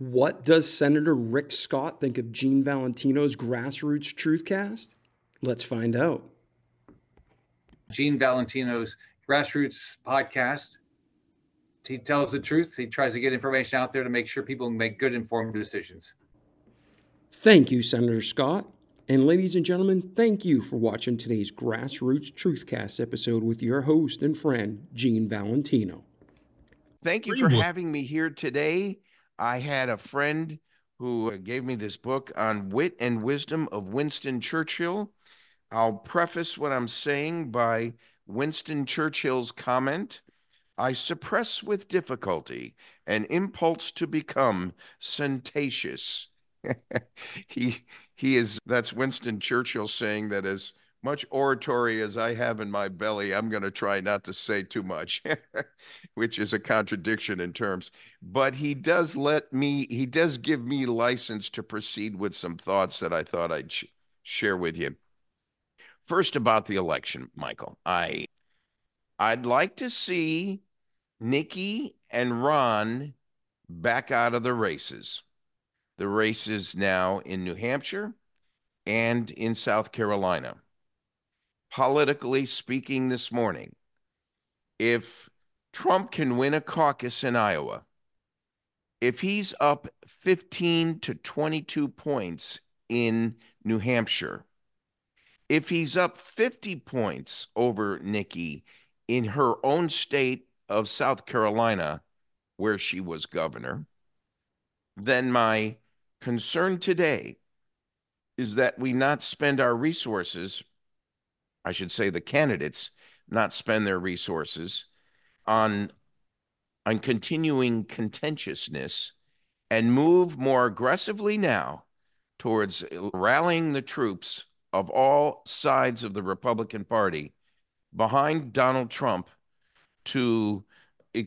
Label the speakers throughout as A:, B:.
A: What does Senator Rick Scott think of Gene Valentino's Grassroots Truthcast? Let's find out.
B: Gene Valentino's Grassroots podcast. He tells the truth. He tries to get information out there to make sure people make good informed decisions.
A: Thank you, Senator Scott. And ladies and gentlemen, thank you for watching today's Grassroots Truthcast episode with your host and friend, Gene Valentino.
C: Thank you for having me here today. I had a friend who uh, gave me this book on wit and wisdom of Winston Churchill. I'll preface what I'm saying by Winston Churchill's comment I suppress with difficulty an impulse to become sententious. he he is that's Winston Churchill saying that as much oratory as I have in my belly, I'm going to try not to say too much, which is a contradiction in terms. But he does let me, he does give me license to proceed with some thoughts that I thought I'd sh- share with you. First, about the election, Michael, I, I'd like to see Nikki and Ron back out of the races. The races now in New Hampshire and in South Carolina. Politically speaking, this morning, if Trump can win a caucus in Iowa, if he's up 15 to 22 points in New Hampshire, if he's up 50 points over Nikki in her own state of South Carolina, where she was governor, then my concern today is that we not spend our resources, I should say the candidates not spend their resources on on continuing contentiousness and move more aggressively now towards rallying the troops of all sides of the Republican Party behind Donald Trump to uh,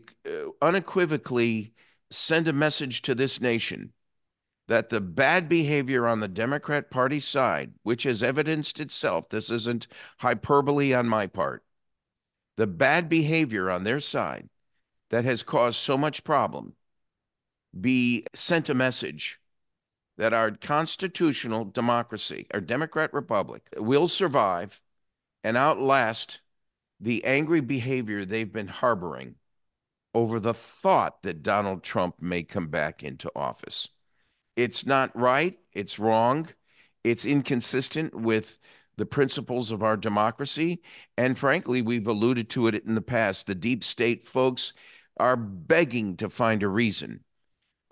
C: unequivocally send a message to this nation that the bad behavior on the Democrat Party side, which has evidenced itself, this isn't hyperbole on my part, the bad behavior on their side that has caused so much problem, be sent a message that our constitutional democracy, our Democrat Republic, will survive and outlast the angry behavior they've been harboring over the thought that Donald Trump may come back into office. It's not right, it's wrong, it's inconsistent with the principles of our democracy. And frankly, we've alluded to it in the past. The deep state folks are begging to find a reason.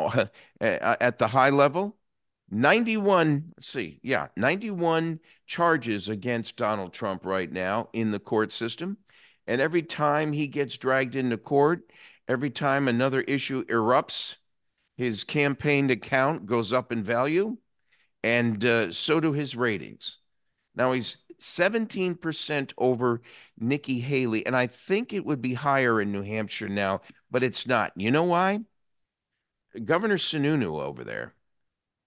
C: At the high level, 91, let's see, yeah, 91 charges against Donald Trump right now in the court system. And every time he gets dragged into court, every time another issue erupts, his campaign account goes up in value, and uh, so do his ratings. Now he's 17% over Nikki Haley, and I think it would be higher in New Hampshire now, but it's not. You know why? Governor Sununu over there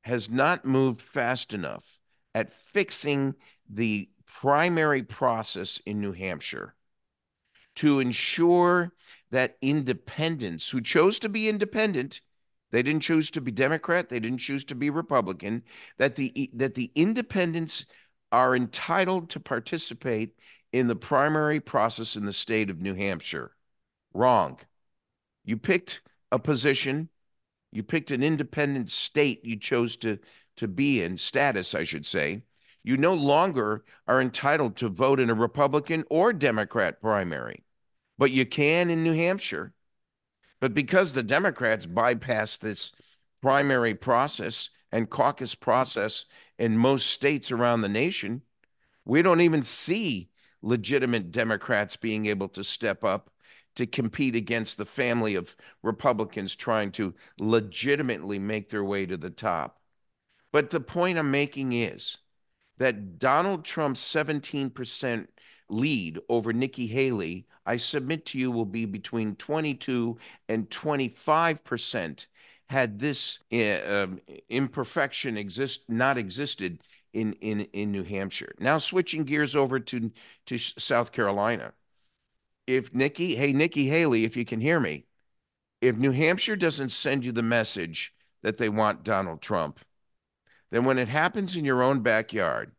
C: has not moved fast enough at fixing the primary process in New Hampshire to ensure that independents who chose to be independent they didn't choose to be Democrat. They didn't choose to be Republican. That the that the independents are entitled to participate in the primary process in the state of New Hampshire. Wrong. You picked a position. You picked an independent state you chose to to be in status, I should say. You no longer are entitled to vote in a Republican or Democrat primary, but you can in New Hampshire. But because the Democrats bypassed this primary process and caucus process in most states around the nation, we don't even see legitimate Democrats being able to step up to compete against the family of Republicans trying to legitimately make their way to the top. But the point I'm making is that Donald Trump's 17% lead over Nikki Haley, I submit to you, will be between 22 and 25 percent had this uh, imperfection exist not existed in, in, in New Hampshire. Now switching gears over to, to South Carolina. If Nikki, hey, Nikki Haley, if you can hear me, if New Hampshire doesn't send you the message that they want Donald Trump, then when it happens in your own backyard,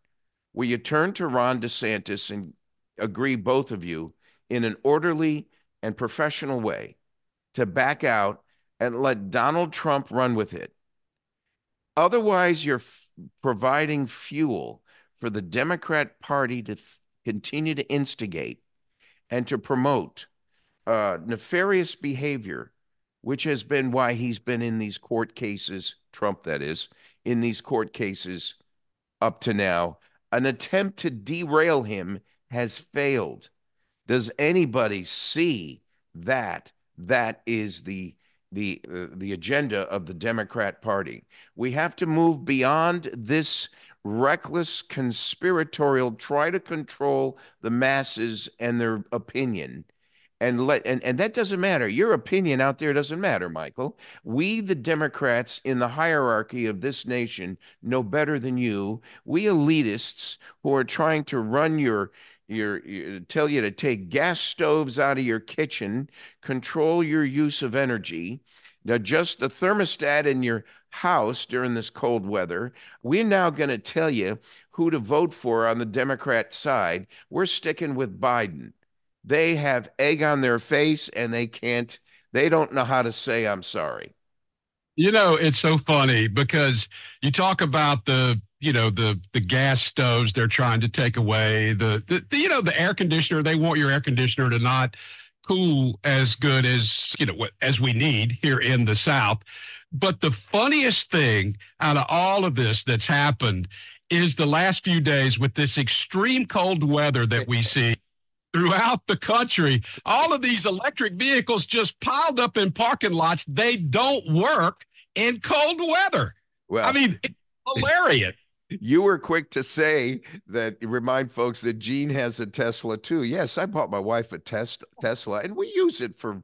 C: will you turn to Ron DeSantis and agree, both of you, in an orderly and professional way to back out and let Donald Trump run with it? Otherwise, you're f- providing fuel for the Democrat Party to th- continue to instigate and to promote uh, nefarious behavior, which has been why he's been in these court cases, Trump, that is, in these court cases up to now. An attempt to derail him has failed. Does anybody see that that is the the uh, the agenda of the Democrat Party? We have to move beyond this reckless conspiratorial try to control the masses and their opinion and let and, and that doesn't matter your opinion out there doesn't matter michael we the democrats in the hierarchy of this nation know better than you we elitists who are trying to run your your, your tell you to take gas stoves out of your kitchen control your use of energy adjust the thermostat in your house during this cold weather. We're now going to tell you who to vote for on the Democrat side. We're sticking with Biden. They have egg on their face and they can't, they don't know how to say, I'm sorry.
D: You know, it's so funny because you talk about the, you know, the the gas stoves they're trying to take away, the, the, the you know, the air conditioner, they want your air conditioner to not cool as good as, you know, what as we need here in the South. But the funniest thing out of all of this that's happened is the last few days with this extreme cold weather that we see throughout the country. All of these electric vehicles just piled up in parking lots. They don't work in cold weather. Well, I mean, hilarious.
C: You were quick to say that remind folks that Gene has a Tesla too. Yes, I bought my wife a Tesla and we use it for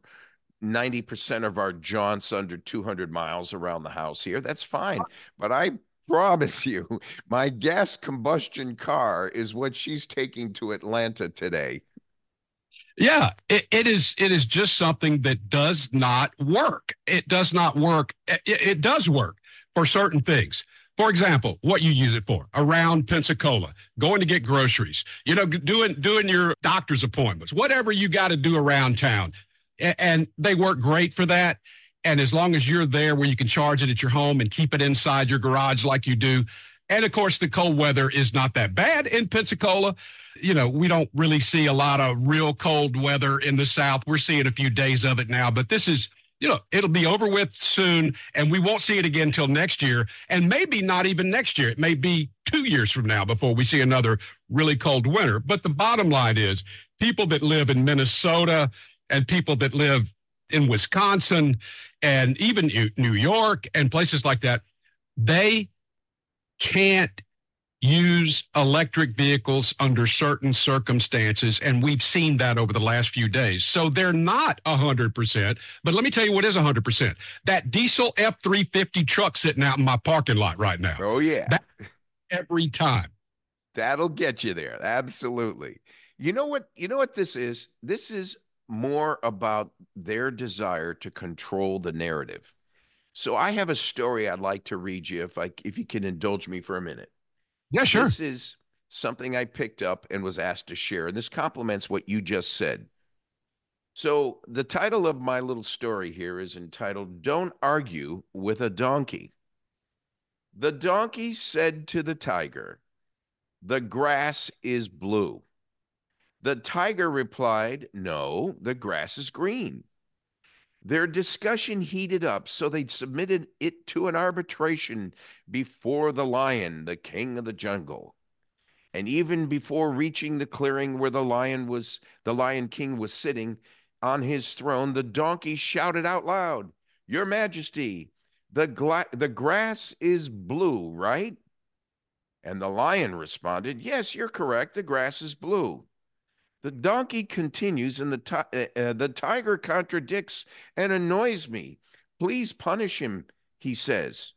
C: 90% of our jaunts under 200 miles around the house here. That's fine. But I promise you, my gas combustion car is what she's taking to Atlanta today.
D: Yeah, it, it is. It is just something that does not work. It does not work. It, it does work for certain things. For example, what you use it for around Pensacola, going to get groceries, you know, doing doing your doctor's appointments, whatever you got to do around town and they work great for that. And as long as you're there where you can charge it at your home and keep it inside your garage like you do. And of course, the cold weather is not that bad in Pensacola. You know, we don't really see a lot of real cold weather in the South. We're seeing a few days of it now, but this is, you know, it'll be over with soon and we won't see it again until next year. And maybe not even next year. It may be two years from now before we see another really cold winter. But the bottom line is people that live in Minnesota, and people that live in Wisconsin and even New York and places like that, they can't use electric vehicles under certain circumstances. And we've seen that over the last few days. So they're not 100%. But let me tell you what is 100%. That diesel F 350 truck sitting out in my parking lot right now.
C: Oh, yeah.
D: That, every time.
C: That'll get you there. Absolutely. You know what? You know what this is? This is more about their desire to control the narrative. So I have a story I'd like to read you if I if you can indulge me for a minute.
D: Yeah, sure.
C: This is something I picked up and was asked to share and this complements what you just said. So the title of my little story here is entitled Don't Argue with a Donkey. The donkey said to the tiger, "The grass is blue." The tiger replied, No, the grass is green. Their discussion heated up, so they submitted it to an arbitration before the lion, the king of the jungle. And even before reaching the clearing where the lion was, the lion king was sitting on his throne, the donkey shouted out loud, Your Majesty, the, gla- the grass is blue, right? And the lion responded, Yes, you're correct. The grass is blue. The donkey continues, and the, uh, uh, the tiger contradicts and annoys me. Please punish him, he says.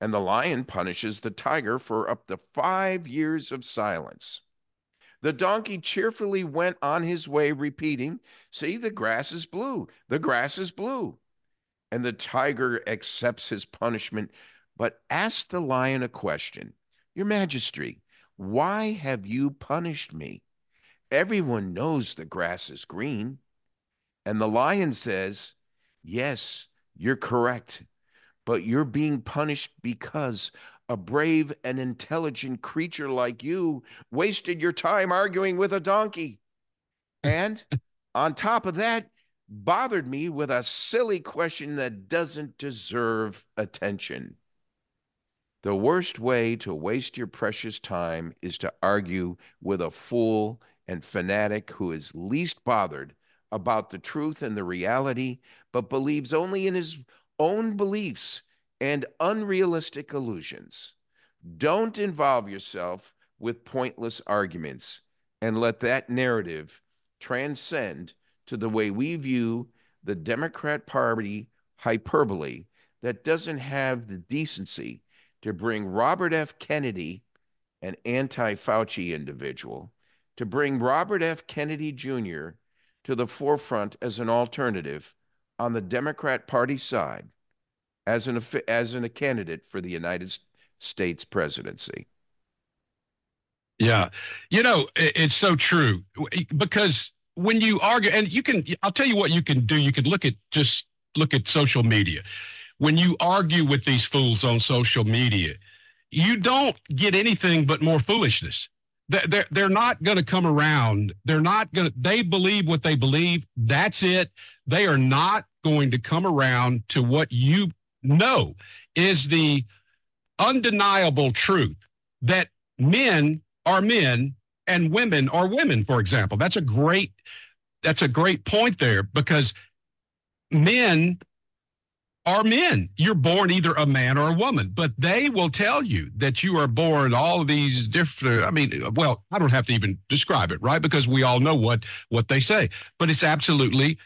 C: And the lion punishes the tiger for up to five years of silence. The donkey cheerfully went on his way, repeating, See, the grass is blue. The grass is blue. and the tiger accepts his punishment. But ask the lion a question Your Majesty, why have you punished me? Everyone knows the grass is green. And the lion says, Yes, you're correct, but you're being punished because a brave and intelligent creature like you wasted your time arguing with a donkey. And on top of that, bothered me with a silly question that doesn't deserve attention. The worst way to waste your precious time is to argue with a fool and fanatic who is least bothered about the truth and the reality, but believes only in his own beliefs and unrealistic illusions. Don't involve yourself with pointless arguments and let that narrative transcend to the way we view the Democrat Party hyperbole that doesn't have the decency to bring Robert F. Kennedy, an anti Fauci individual, to bring Robert F. Kennedy Jr. to the forefront as an alternative on the Democrat Party side as an, as an, a candidate for the United States presidency.
D: Yeah. You know, it's so true because when you argue, and you can, I'll tell you what you can do. You can look at just look at social media. When you argue with these fools on social media, you don't get anything but more foolishness. They're, they're not going to come around. They're not going to, they believe what they believe. That's it. They are not going to come around to what you know is the undeniable truth that men are men and women are women, for example. That's a great that's a great point there because men are men. You're born either a man or a woman, but they will tell you that you are born all these different. I mean, well, I don't have to even describe it, right? Because we all know what what they say. But it's absolutely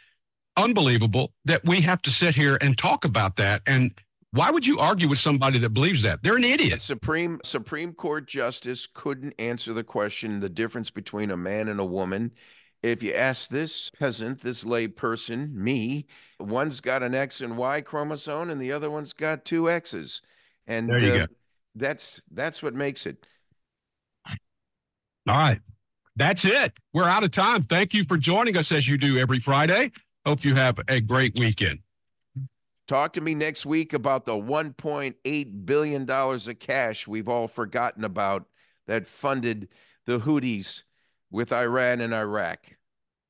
D: unbelievable that we have to sit here and talk about that and why would you argue with somebody that believes that? They're an idiot.
C: Supreme Supreme Court justice couldn't answer the question the difference between a man and a woman. If you ask this peasant, this lay person, me, one's got an X and Y chromosome and the other one's got two X's. And
D: there you uh, go.
C: that's that's what makes it.
D: All right. That's it. We're out of time. Thank you for joining us as you do every Friday. Hope you have a great weekend.
C: Talk to me next week about the $1.8 billion of cash we've all forgotten about that funded the Houthis with Iran and Iraq.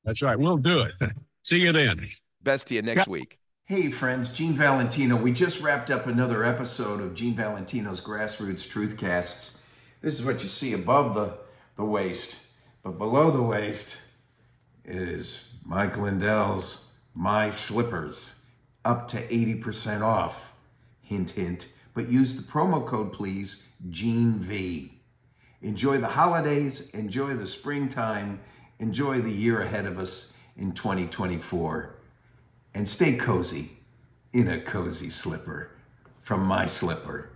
D: That's right. We'll do it. See you then.
C: Best to you next yeah. week.
E: Hey, friends, Gene Valentino. We just wrapped up another episode of Gene Valentino's Grassroots Truthcasts. This is what you see above the, the waist, but below the waist is Mike Lindell's My Slippers up to 80% off. Hint, hint. But use the promo code, please, Gene V. Enjoy the holidays, enjoy the springtime, enjoy the year ahead of us in 2024. And stay cozy in a cozy slipper from my slipper.